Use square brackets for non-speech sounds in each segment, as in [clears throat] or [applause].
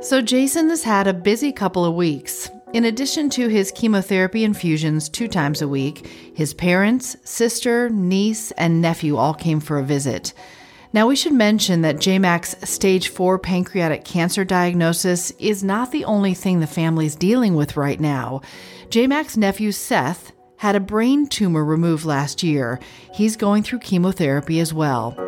So, Jason has had a busy couple of weeks. In addition to his chemotherapy infusions two times a week, his parents, sister, niece, and nephew all came for a visit. Now, we should mention that JMac's stage 4 pancreatic cancer diagnosis is not the only thing the family's dealing with right now. JMac's nephew, Seth, had a brain tumor removed last year. He's going through chemotherapy as well.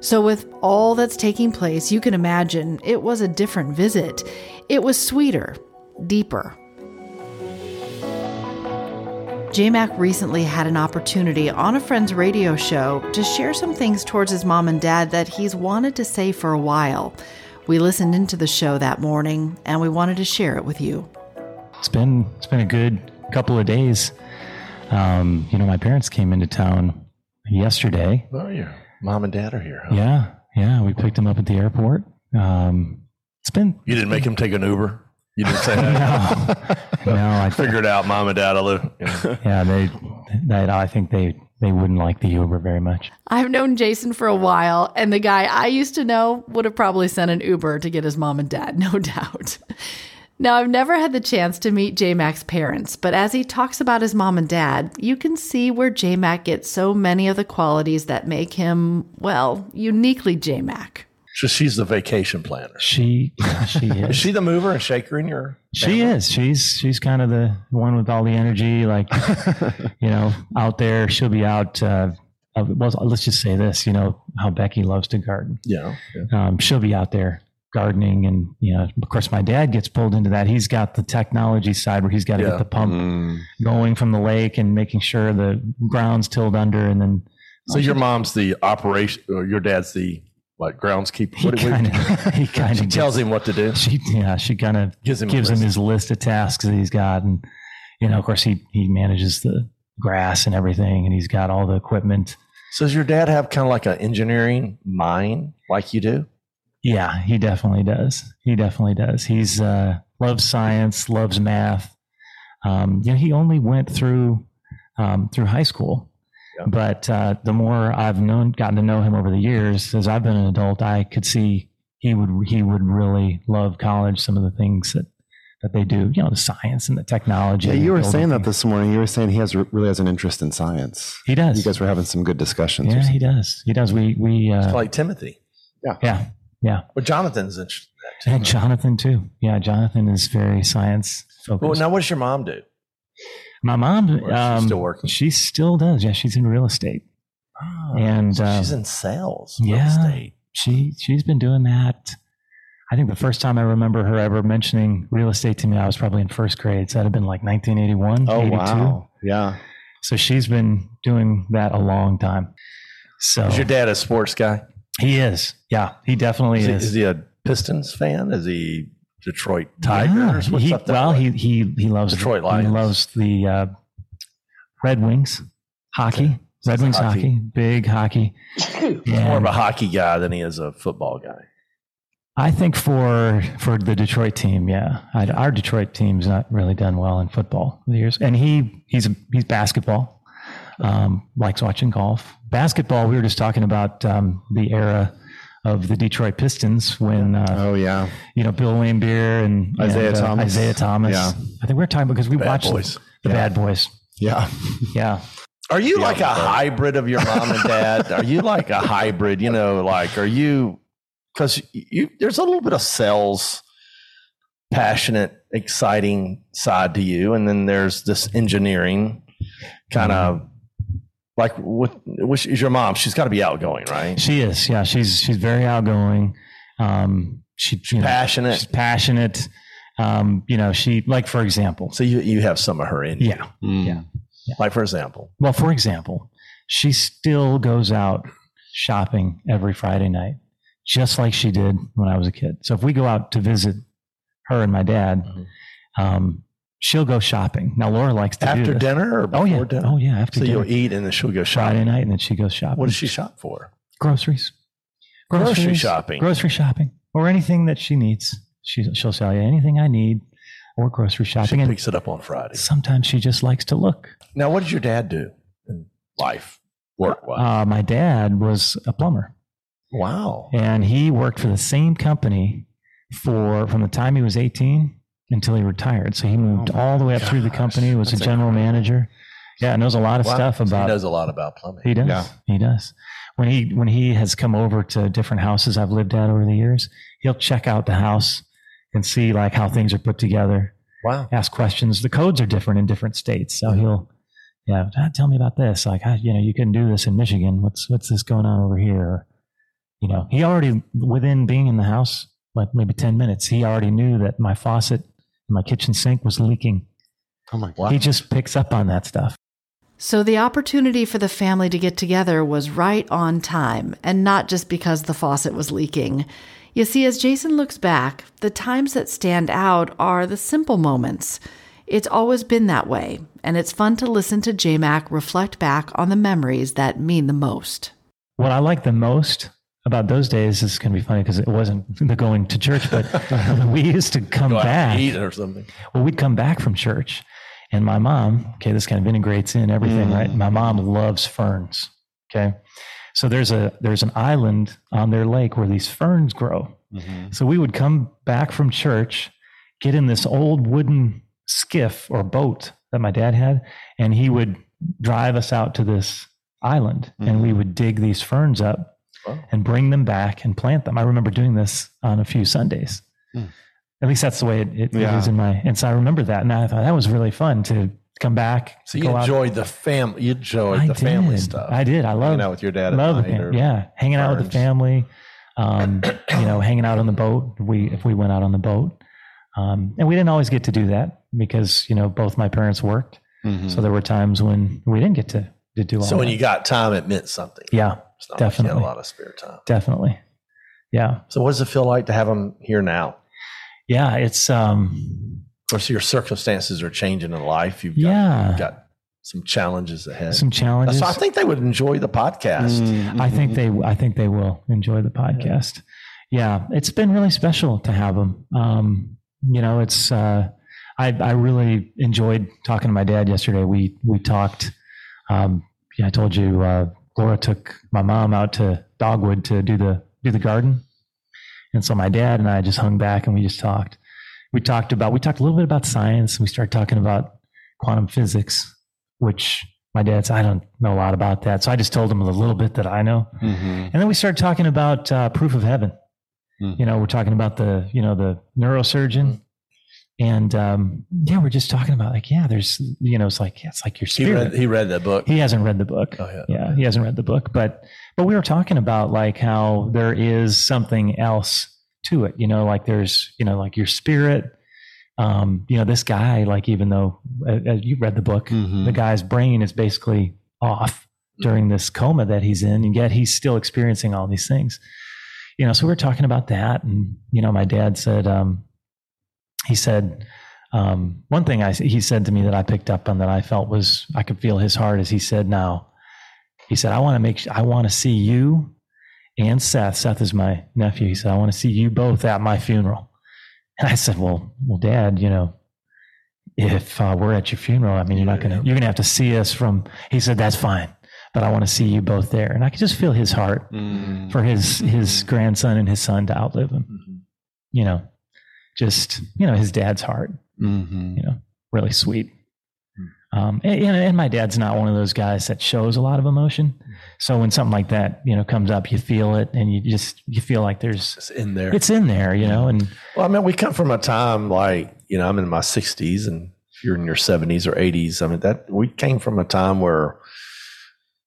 So, with all that's taking place, you can imagine it was a different visit. It was sweeter, deeper. JMac recently had an opportunity on a friend's radio show to share some things towards his mom and dad that he's wanted to say for a while. We listened into the show that morning and we wanted to share it with you. It's been it's been a good couple of days. Um, you know, my parents came into town yesterday. Oh, your mom and dad are here. Huh? Yeah, yeah. We picked them up at the airport. Um, it's been You didn't make him take an Uber. You didn't say that. [laughs] no, no. I [laughs] Figured out, mom and dad. I live. Yeah. yeah, they, they I think they they wouldn't like the Uber very much. I've known Jason for a while, and the guy I used to know would have probably sent an Uber to get his mom and dad, [laughs] no doubt. Now, I've never had the chance to meet J Mac's parents, but as he talks about his mom and dad, you can see where J Mac gets so many of the qualities that make him, well, uniquely J Mac. So she's the vacation planner. She [laughs] she is. Is she the mover and shaker in your? She is. She's she's kind of the one with all the energy. Like, [laughs] you know, out there. She'll be out. Uh, uh, well, let's just say this. You know how Becky loves to garden. Yeah. yeah. Um, she'll be out there gardening, and you know, of course, my dad gets pulled into that. He's got the technology side where he's got to Yeah. get the pump Mm. going from the lake and making sure the ground's tilled under, and then So your mom's the operation, or your dad's the what groundskeeper? he kind of [laughs] he kind she of tells him what to do. she yeah she kind of Gives him gives him his list of tasks that he's got and you know of course he he manages the grass and everything and he's got all the equipment So does your dad have kind of like an engineering mind, like you do? Yeah he definitely does he definitely does he's uh loves science loves math um you know he only went through um through high school Yeah. but uh the more i've known gotten to know him over the years as i've been an adult i could see he would he would really love college some of the things that that they do you know the science and the technology Yeah, you were saying that this morning. You were saying he has really has an interest in science. he does You guys were having some good discussions. yeah he does he does we we uh like Timothy. yeah yeah Well, Jonathan's interested. in that and jonathan too yeah jonathan is very science focused Well, now what does your mom do? My mom, um, still working? She still does. Yeah, she's in real estate. And, so uh, she's in sales, real yeah. estate. She she's been doing that. I think the first time I remember her ever mentioning real estate to me, I was probably in first grade. So that'd have been like 1981, Oh 82. wow. Yeah. So she's been doing that a long time. So Is your dad a sports guy? He is. Yeah, he definitely Is he, is. is he a Pistons fan? Is he Detroit Yeah, Tigers? What's he- up well, way? he he he loves Detroit Lions. He loves the uh, Red Wings hockey. Okay. Red Wings hockey. hockey. big hockey. He's more of a hockey guy than he is a football guy. I think for for the Detroit team, yeah, I, our Detroit team's not really done well in football years, and he he's he's basketball, um, likes watching golf. Basketball, we were just talking about um, the era of the Detroit Pistons when uh, Oh yeah. you know Bill Laimbeer and Isiah and, uh, Thomas. Isiah Thomas. Yeah. I think we are talking because we Bad watched boys. the Yeah. Bad Boys. Yeah. Yeah, Are you Yeah, like a but- hybrid of your mom and dad? Are you like a hybrid? You know, like are you? Because you there's a little bit of sales, passionate, exciting side to you, and then there's this engineering kind of like with which is your mom? She's got to be outgoing, right? she is. Yeah, she's she's very outgoing. Um, she you know, Passionate. she's passionate. Um, you know, she like for example. So you you have some of her in. you. Yeah. Mm. Yeah. Like for example, Well, for example, she still goes out shopping every Friday night, just like she did when I was a kid. So if we go out to visit her and my dad, Mhm. um, she'll go shopping. Now Laura likes to do after dinner or before Oh yeah. dinner? Oh yeah. After dinner. So dinner. you'll eat and then she'll go Friday shopping. night, and then she goes shopping. What does she shop for? Groceries. Grocery shopping. Grocery shopping, or anything that she needs. She she'll sell you anything I need, or grocery shopping. She. And picks it up on Friday. sometimes she just likes to look. Now, what did your dad do in life, work wise? Uh, my dad was a plumber. Wow. and he worked for the same company for from the time he was 18 until he retired. So he moved Oh all the way up through the company. He was a that's general manager. Yeah, knows a lot of Wow. stuff So about. he knows a lot about plumbing. He does. Yeah. He does. When he when he has come over to different houses I've lived at over the years, he'll check out the house and see like how things are put together. Wow. Ask questions. The codes are different in different states, so he'll yeah "Ah, tell me about this. Like "Ah, you know you couldn't do this in Michigan. What's what's this going on over here? You know he already within being in the house like maybe ten minutes he already knew that my faucet in my kitchen sink was leaking. Oh my God. He just picks up on that stuff. So the opportunity for the family to get together was right on time, and not just because the faucet was leaking. You see, as Jason looks back, the times that stand out are the simple moments. It's always been that way, and it's fun to listen to JMac reflect back on the memories that mean the most. What I like the most about those days is going to be funny because it wasn't the going to church, but [laughs] we used to come back. to eat or something. Well, we'd come back from church, and my mom, okay, this kind of integrates in everything, Mm. right? My mom loves ferns. Okay. So there's a there's an island on their lake where these ferns grow. Mhm. So we would come back from church, get in this old wooden skiff or boat that my dad had, and he would drive us out to this island and we Mhm. would dig these ferns up Wow. and bring them back and plant them. I remember doing this on a few Sundays. Mm. At least that's the way it, it, Yeah. it is in my. And so I remember that, and I thought that was really fun to come back. So you go out- enjoyed the family. You enjoyed I the family stuff. I did. I love Hanging out with your dad love the fam- yeah, hanging out with the family. Um, [coughs] you know, hanging out on the boat. We if we went out on the boat, um, and we didn't always get to do that because you know both my parents worked. Mhm. So there were times when we didn't get to to do all. So when that. you got time, it meant something. yeah, It's not like you had definitely. a lot of spare time. definitely, yeah, So what does it feel like to have them here now? yeah. It's um, Of course, your circumstances are changing in life. You've got, Yeah. you've got some challenges ahead. some challenges. So I think they would enjoy the podcast. Mhm. I think they I think they will enjoy the podcast. Yeah, it's been really special to have them. Um, you know, it's uh, I I really enjoyed talking to my dad yesterday. We we talked. Um, yeah, I told you uh, Laura took my mom out to Dogwood to do the do the garden, and so my dad and I just hung back and we just talked. We talked about we talked a little bit about science. And We started talking about quantum physics, which my dad said I don't know a lot about that. So I just told him a little bit that I know. Mhm. And then we started talking about uh, proof of heaven. Mm. You know, we're talking about the, you know, the neurosurgeon. And um, yeah, we're just talking about like, yeah, there's, you know, it's like, yeah, it's like your He spirit. read, he read that book. He hasn't read the book. Oh, yeah. Yeah, he hasn't read the book, but but we were talking about like how there is something else to it. You know, like there's you know like your spirit. Um, you know, this guy, like even though uh, uh, you read the book, Mhm. the guy's brain is basically off during this coma that he's in, and yet he's still experiencing all these things. You know, so we we're talking about that, and you know, my dad said, um, he said, um, one thing I he said to me that I picked up on that I felt was I could feel his heart as he said, now, he said, I want to make I want to see you and Seth. Seth is my nephew. He said, I want to see you both at my funeral. And I said, well, well, Dad, you know, if uh, we're at your funeral, I mean, you're not gonna you're gonna have to see us from. He said, that's fine, but I want to see you both there. And I could just feel his heart Mhm. for his his grandson and his son to outlive him. Mhm. You know, just you know his dad's heart Mhm. you know, really sweet. Um, and, and and my dad's not one of those guys that shows a lot of emotion. So when something like that, you know, comes up, you feel it, and you just you feel like there's It's in there. it's in there, you know. And Well, I mean, we come from a time like, you know, I'm in my 60s and if you're in your 70s or 80s, I mean, that we came from a time where,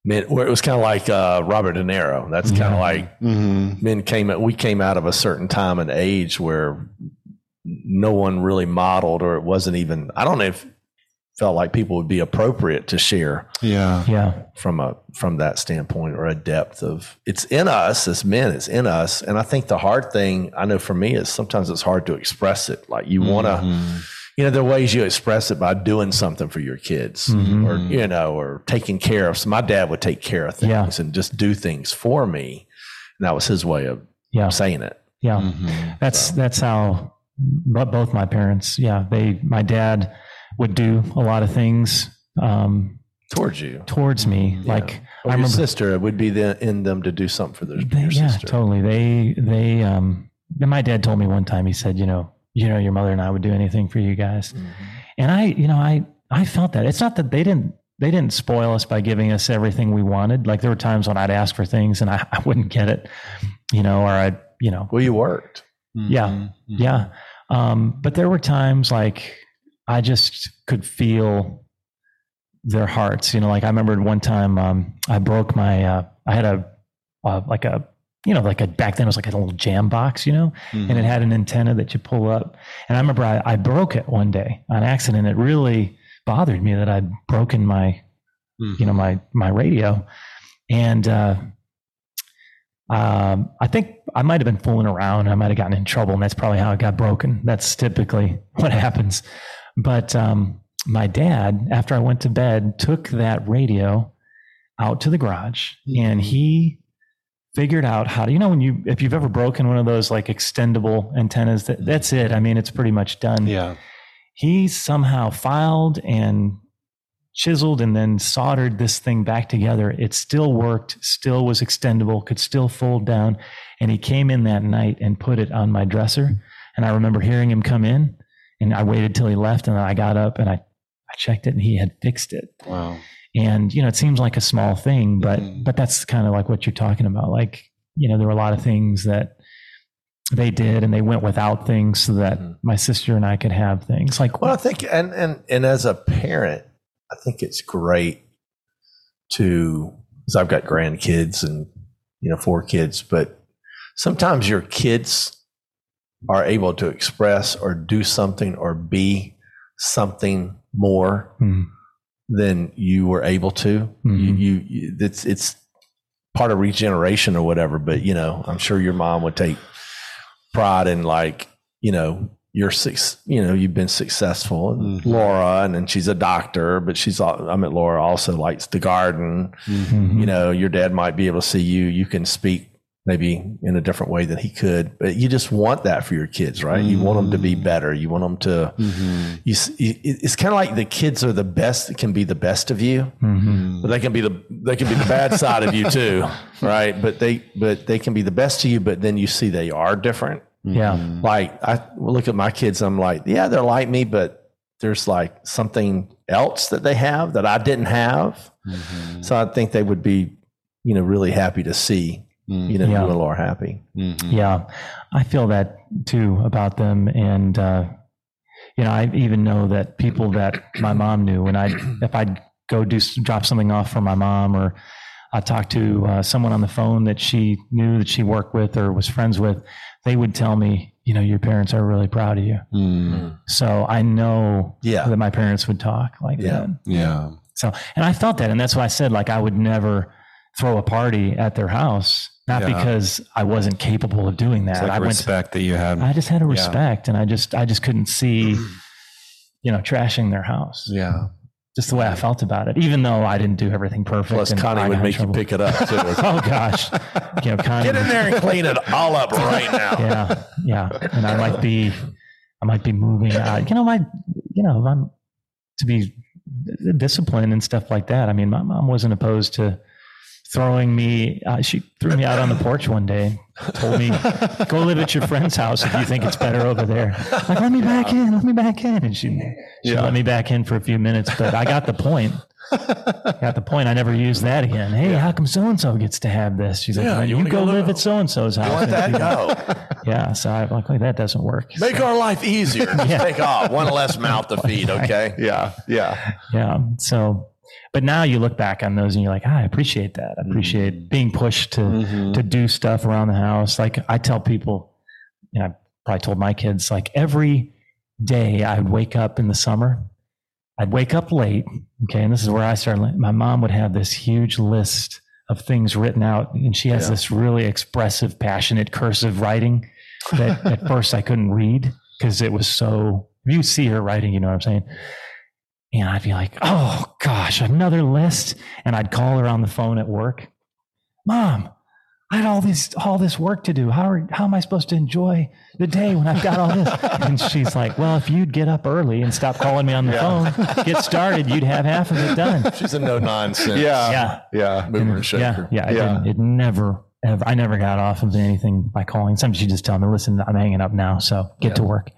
men, where it was kind of like uh, Robert De Niro. That's kind Yeah. of like Mhm. men came, we came out of a certain time and age where no one really modeled or it wasn't even, I don't know if felt like people would be appropriate to share Yeah. yeah, from a from that standpoint or a depth of it's in us as men it's in us and i think the hard thing i know for me is sometimes it's hard to express it like you want to Mhm. you know there are ways you express it by doing something for your kids Mhm. or you know or taking care of so my dad would take care of things Yeah. and just do things for me and that was his way of yeah, saying it yeah. Mhm. That's that's how but both my parents, yeah, they my dad would do a lot of things um, towards you towards me. Yeah. Like Or I remember- sister it would be the, in them to do something for their, They- your yeah, sister. totally. They they um. and My dad told me one time. He said, you know, you know, your mother and I would do anything for you guys. Mhm. And I, you know, I I felt that. It's not that they didn't they didn't spoil us by giving us everything we wanted. Like there were times when I'd ask for things and I, I wouldn't get it, you know, or I'd, you know, Well, you worked. Yeah. Mhm. yeah. Um, but there were times like I just could feel their hearts. You know, like I remember one time um, I broke my, uh, I had a, uh, like a, you know, like a, back then it was like a little jam box, you know, Mhm. and it had an antenna that you pull up. And I remember I, I broke it one day on accident. It really bothered me that I'd broken my, you know, my, my radio. And, uh, um, I think I might have been fooling around. I might have gotten in trouble, and that's probably how it got broken. That's typically [laughs] what happens. But um, my dad, after I went to bed, took that radio out to the garage, and he figured out how to. You know, when you if you've ever broken one of those like extendable antennas, that, that's it. I mean, it's pretty much done Yeah. he somehow filed and chiseled and then soldered this thing back together. It still worked, still was extendable, could still fold down. And he came in that night and put it on my dresser. And I remember hearing him come in and I waited till he left and then I got up and I, I checked it and he had fixed it. Wow. And, you know, it seems like a small thing, but, Mhm. but that's kind of like what you're talking about. Like, you know, there were a lot of things that they did and they went without things so that Mhm. my sister and I could have things like, Well, I think, and and and as a parent, I think it's great to, because I've got grandkids and you know four kids, but sometimes your kids are able to express or do something or be something more Hmm. than you were able to. You, Mhm. you, you, it's it's part of regeneration or whatever. But you know, I'm sure your mom would take pride in like you know you're six you know you've been successful and Mhm. laura and then she's a doctor but she's i mean laura also likes the garden Mhm. you know your dad might be able to see you you can speak maybe in a different way than he could but you just want that for your kids right you want them to be Mhm. better you want them to Mhm. you, it's kind of like the kids are the best that can be the best of you Mhm. but they can be the they can be the bad side of you too [laughs] right but they but they can be the best to you but then you see they are different Yeah. Mhm. like I look at my kids, I'm like, yeah, they're like me, but there's like something else that they have that I didn't have. Mhm. So I think they would be, you know, really happy to see, you know, Yeah. you and Laura happy. Mhm. Yeah. I feel that too about them. And, uh, you know, I even know that people that my mom knew when I, if I'd go do, drop something off for my mom or I talked to uh, someone on the phone that she knew that she worked with or was friends with, they would tell me, you know, your parents are really proud of you. Mhm. So I know Yeah. that my parents would talk like Yeah. that. Yeah. So, and I felt that, and that's why I said like I would never throw a party at their house, not Yeah. because I wasn't capable of doing that. Like I went, respect that you had. I just had a respect, and I just, I just couldn't see, [clears throat] you know, trashing their house. yeah. Just the way I felt about it, even though I didn't do everything perfect. Plus, and Connie would make you pick it up too. [laughs] oh gosh, you know, Connie. Get in there and clean it all up right now. [laughs] yeah, yeah. And I might be, I might be moving out. You know, my, you know, I'm to be disciplined and stuff like that. I mean, my mom wasn't opposed to throwing me. Uh, she threw me out on the porch one day, told me, [laughs] "Go live at your friend's house if you think it's better over there." Like, let me back in, let me back in, and she she Yeah. let me back in for a few minutes. But I got the point. [laughs] Got the point. I never used that again. Hey, how come so and so gets to have this? She's like, "Well, you you, go go live at so and so's house. Let that [laughs] go. Yeah, so I like, like that doesn't work. Make our life easier. Yeah. take off one less mouth to feed. Okay. Yeah. Yeah. Yeah. So, but now you look back on those and you're like, ah, I appreciate that. I appreciate Mm-hmm. being pushed to Mhm. to do stuff around the house. Like I tell people, you know, I probably told my kids, like every day I would wake up in the summer, I'd wake up late. Okay. And this is where I started. My mom would have this huge list of things written out, and she has Yeah. this really expressive, passionate cursive writing that [laughs] at first I couldn't read because it was so. You see her writing, you know what I'm saying. And I'd be like, oh gosh, another list. And I'd call her on the phone at work. Mom, I got all this all this work to do. How are, how am I supposed to enjoy the day when I've got all this? [laughs] And she's like, well, if you'd get up early and stop calling me on the phone, get started, you'd have half of it done. [laughs] She's a no nonsense. Yeah. Yeah. Yeah. Mover and Yeah, shaker. yeah. It, Yeah. Didn't, it never, ever. I never got off of anything by calling. Sometimes you just tell me, "Listen, I'm hanging up now, so get to work."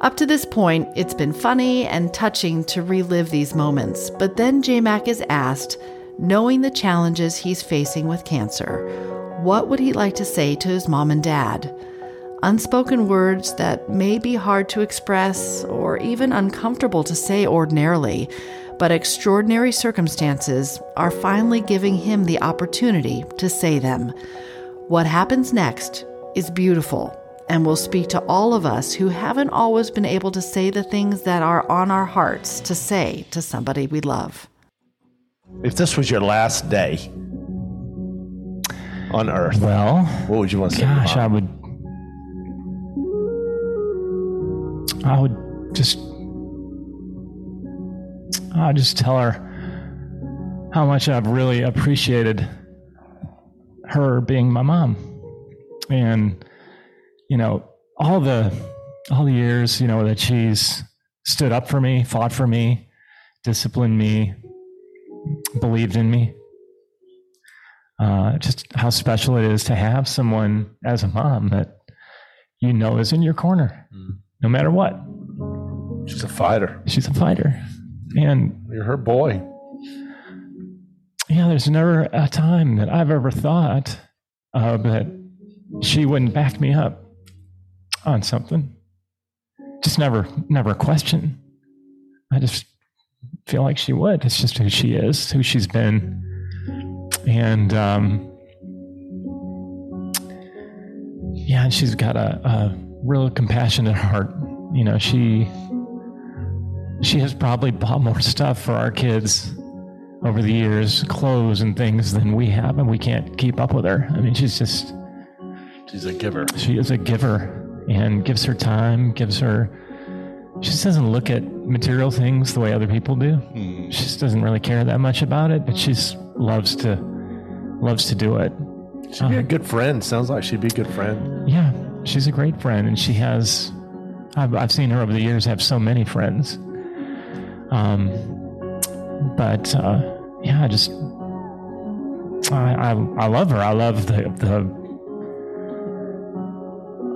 Up to this point, it's been funny and touching to relive these moments, but then J Mac is asked, knowing the challenges he's facing with cancer, what would he like to say to his mom and dad? Unspoken words that may be hard to express or even uncomfortable to say ordinarily, but extraordinary circumstances are finally giving him the opportunity to say them. What happens next is beautiful and will speak to all of us who haven't always been able to say the things that are on our hearts to say to somebody we love. If this was your last day on earth, Well, what would you want to say? gosh, I would, I would just, I'd just tell her how much I've really appreciated her being my mom, and you know all the all the years you know that she's stood up for me, fought for me, disciplined me, believed in me. Uh, just how special it is to have someone as a mom that you know is in your corner, no matter what. She's a fighter. She's a fighter, and You're her boy. yeah, there's never a time that I've ever thought uh, that she wouldn't back me up on something. Just never, never a question. I just feel like she would. It's just who she is, who she's been, and um, yeah, and she's got a, a real compassionate heart. You know, she she has probably bought more stuff for our kids over the years, clothes and things than we have, and we can't keep up with her. I mean, she's just She's a giver. she is a giver and gives her time, gives her. She just doesn't look at material things the way other people do. She just doesn't really care that much about it, but she's loves to loves to do it. She'd be a good friend. Sounds like she'd be a good friend. Yeah, she's a great friend, and she has. I've, I've seen her over the years have so many friends. Um, but uh, yeah, I just I, I I love her. I love the the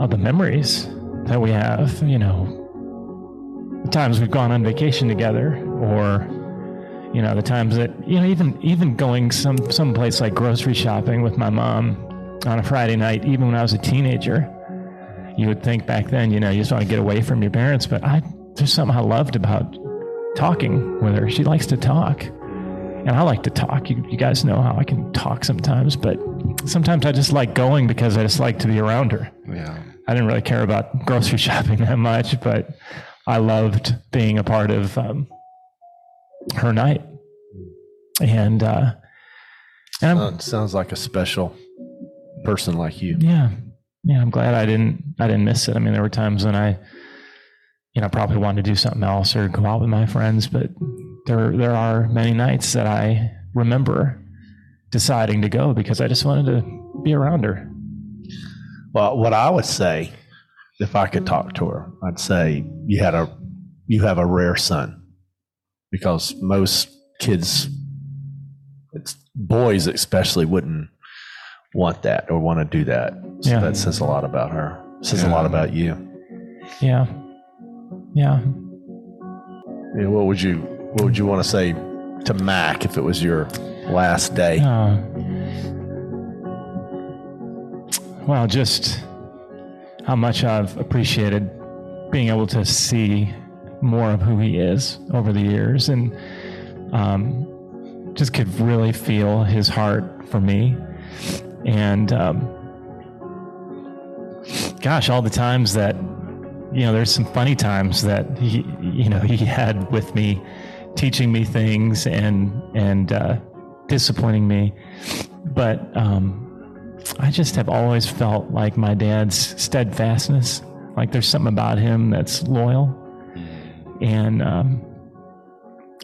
of the memories that we have. You know, the times we've gone on vacation together, or you know, the times that you know, even even going some some place like grocery shopping with my mom on a Friday night, even when I was a teenager. You would think back then, you know, you just want to get away from your parents, but I there's something I loved about talking with her. She likes to talk. And I like to talk. You, you guys know how I can talk sometimes, but sometimes I just like going because I just like to be around her. Yeah. I didn't really care about grocery [laughs] shopping that much, but I loved being a part of um, her night. And uh, and I'm, Sounds- sounds like a special person like you. yeah, yeah, I'm glad I didn't I didn't miss it. I mean, there were times when I, you know, probably wanted to do something else or go out with my friends, but there there are many nights that I remember deciding to go because I just wanted to be around her. Well, what I would say, if I could talk to her, I'd say you had a you have a rare son, because most kids, it's boys especially, wouldn't want that or want to do that. So Yeah. that says a lot about her. says a lot about you. Yeah, yeah. Yeah, what would you What would you want to say to Mac if it was your last day? Uh, well, just how much I've appreciated being able to see more of who he is over the years and um, just could really feel his heart for me. And um, gosh, all the times that, you know, there's some funny times that he, you know, he had with me teaching me things and, and, uh, disciplining me. But um, I just have always felt like my dad's steadfastness. Like there's something about him that's loyal, and um,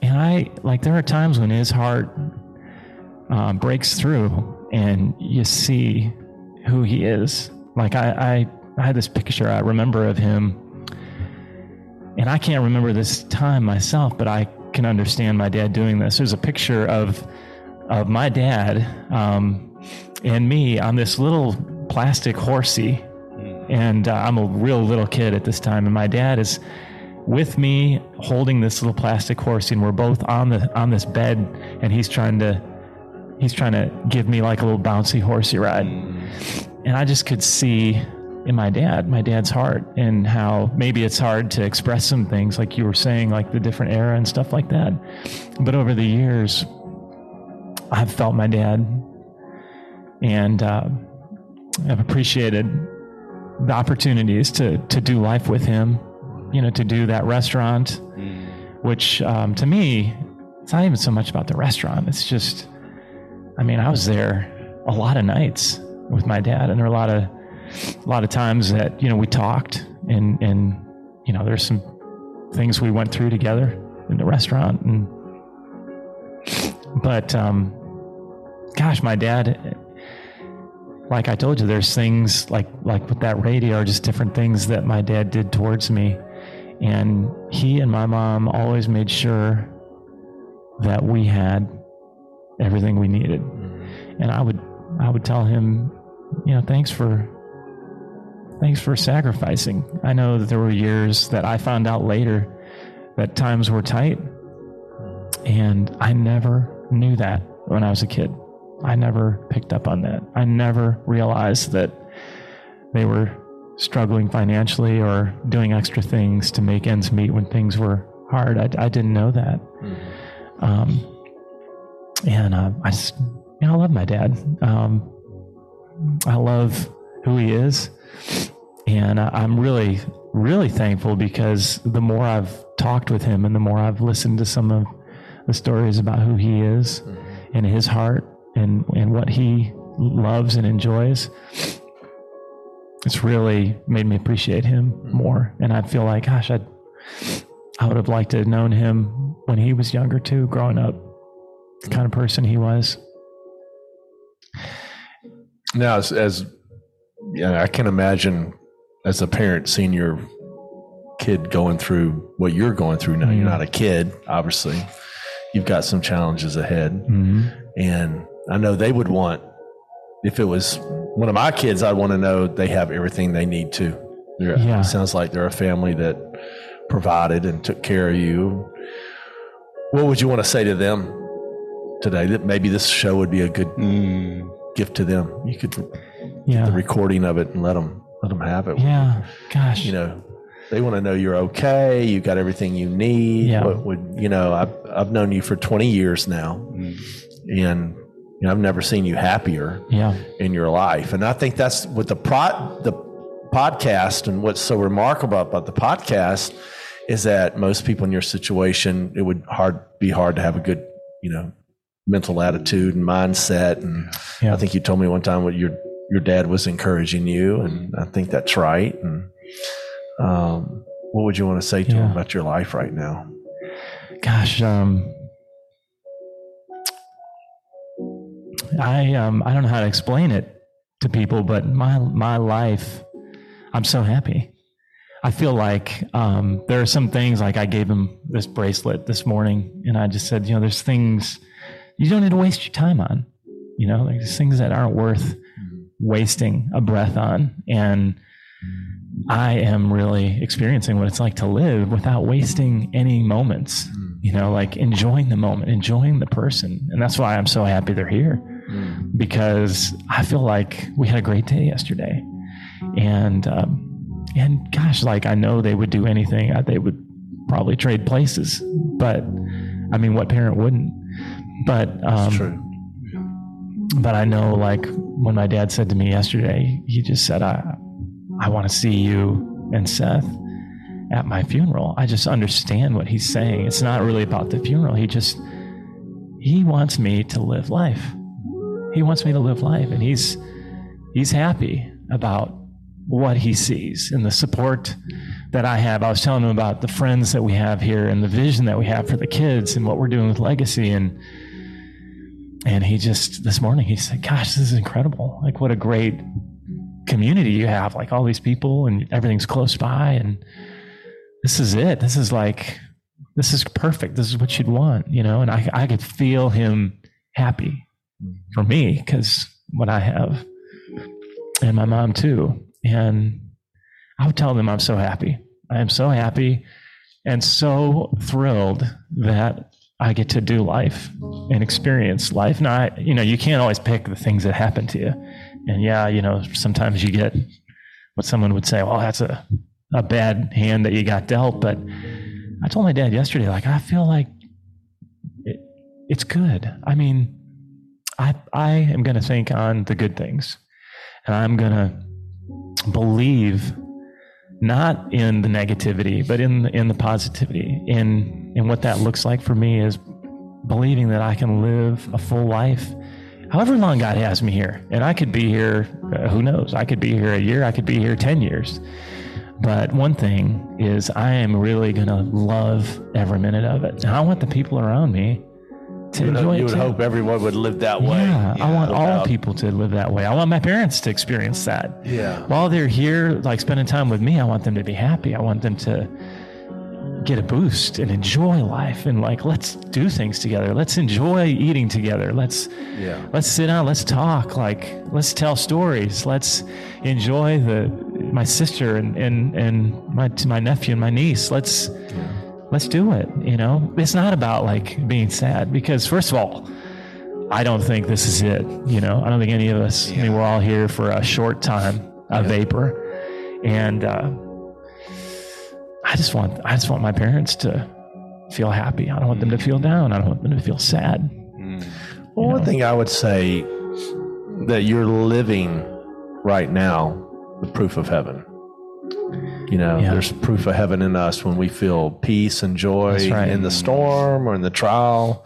and I like there are times when his heart um, breaks through, and you see who he is. Like I, I, I had this picture I remember of him, and I can't remember this time myself, but I can understand my dad doing this. There's a picture of of my dad um, and me on this little plastic horsey, and uh, I'm a real little kid at this time, and my dad is with me holding this little plastic horsey, and we're both on the on this bed, and he's trying to he's trying to give me like a little bouncy horsey ride, and I just could see in my dad, my dad's heart, and how maybe it's hard to express some things, like you were saying, like the different era and stuff like that. But over the years, I've felt my dad, and uh, I've appreciated the opportunities to to do life with him. You know, to do that restaurant, which um, to me, it's not even so much about the restaurant. It's just, I mean, I was there a lot of nights with my dad, and there were a lot of a lot of times that you know we talked, and and you know there's some things we went through together in the restaurant, and but um, gosh, my dad like I told you, there's things like like with that radio, just different things that my dad did towards me, and he and my mom always made sure that we had everything we needed, and I would I would tell him, you know, thanks for thanks for sacrificing. I know that there were years that I found out later that times were tight, and I never knew that when I was a kid. I never picked up on that. I never realized that they were struggling financially or doing extra things to make ends meet when things were hard. I, I didn't know that. Um, and uh, I just, you know, I love my dad. Um, I love who he is. And I, I'm really, really thankful because the more I've talked with him and the more I've listened to some of the stories about who he is mm-hmm. and his heart and and what he loves and enjoys it's really made me appreciate him mm-hmm. more. And i feel like gosh i i would have liked to have known him when he was younger too growing up the kind of person he was. Now, as, as yeah, I can imagine as a parent seeing your kid going through what you're going through now. You're not a kid, obviously. You've got some challenges ahead. mm-hmm. And I know they would want, if it was one of my kids, I'd want to know they have everything they need to. They're- Yeah. It sounds like they're a family that provided and took care of you. What would you want to say to them today? That maybe this show would be a good Mm. gift to them. You could the recording of it and let them let them have it. yeah gosh You know, they want to know you're okay. You got everything you need. Yeah. What would you know? I've I've known you for 20 years now, Mm. and you know, I've never seen you happier yeah in your life. And I think that's what the pro, the podcast and what's so remarkable about the podcast is that most people in your situation, it would hard be hard to have a good, you know, mental attitude and mindset. And Yeah. I think you told me one time what your your dad was encouraging you, and I think that's right. And um, what would you want to say to him about your life right now? gosh um i um i don't know how to explain it to people but my my life i'm so happy i feel like um there are some things like i gave him this bracelet this morning and i just said you know there's things you don't need to waste your time on you know there's things that aren't worth wasting a breath on and I am really experiencing what it's like to live without wasting any moments, you know, like enjoying the moment, enjoying the person. And that's why I'm so happy they're here because I feel like we had a great day yesterday. And, um, and gosh, like I know they would do anything. uh, They would probably trade places, but I mean, what parent wouldn't? But, um. But I know like when my dad said to me yesterday, he just said, I, I want to see you and Seth at my funeral. I just understand what he's saying. It's not really about the funeral. He just, he wants me to live life. He wants me to live life. And he's, he's happy about what he sees and the support that I have. I was telling him about the friends that we have here and the vision that we have for the kids and what we're doing with legacy and and he just this morning he said, "Gosh, this is incredible! Like what a great community you have! Like all these people and everything's close by, and this is it. This is like this is perfect. This is what you'd want, you know." And I I could feel him happy for me because what I have, and my mom too, and I would tell them I'm so happy. I am so happy and so thrilled that I get to do life and experience life. Now, I, you know, you can't always pick the things that happen to you. And yeah, you know, sometimes you get what someone would say, well, that's a, a bad hand that you got dealt. But I told my dad yesterday, like, I feel like it, it's good. I mean, I, I am going to think on the good things and I'm going to believe not in the negativity, but in the, in the positivity. And and what that looks like for me is believing that I can live a full life, however long God has me here. And I could be here, uh, who knows? I could be here a year. I could be here ten years. But one thing is, I am really going to love every minute of it. And I want the people around me to You, would- enjoy you would too. hope everyone would live that way. Yeah, I want all people to live that way. I want my parents to experience that. Yeah. While they're here, like spending time with me, I want them to be happy. I want them to get a boost and enjoy life and like let's do things together. Let's enjoy eating together. Let's Yeah. let's sit down, let's talk, like let's tell stories. Let's enjoy the my sister and and, and my my nephew and my niece. Let's let's do it. You know, it's not about like being sad because first of all, I don't think this is it. You know, I don't think any of us. I mean, we're all here for a short time, a vapor, and uh, I just want I just want my parents to feel happy. I don't want them to feel down. I don't want them to feel sad. Well, one thing I would say that you're living right now, the proof of heaven. You know, Yeah. there's proof of heaven in us when we feel peace and joy right. in the storm or in the trial.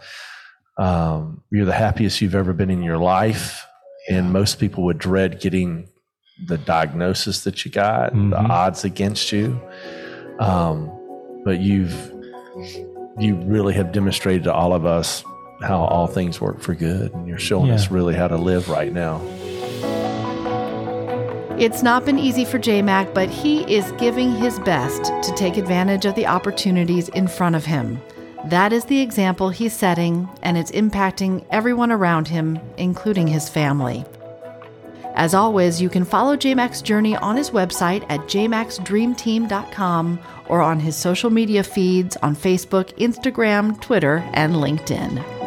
Um, you're the happiest you've ever been in your life. And most people would dread getting the diagnosis that you got, the Mhm. odds against you. Um, but you've, you really have demonstrated to all of us how all things work for good. And you're showing Yeah. us really how to live right now. It's not been easy for JMac, but he is giving his best to take advantage of the opportunities in front of him. That is the example he's setting, and it's impacting everyone around him, including his family. As always, you can follow JMac's journey on his website at jmaxdreamteam.com or on his social media feeds on Facebook, Instagram, Twitter, and LinkedIn.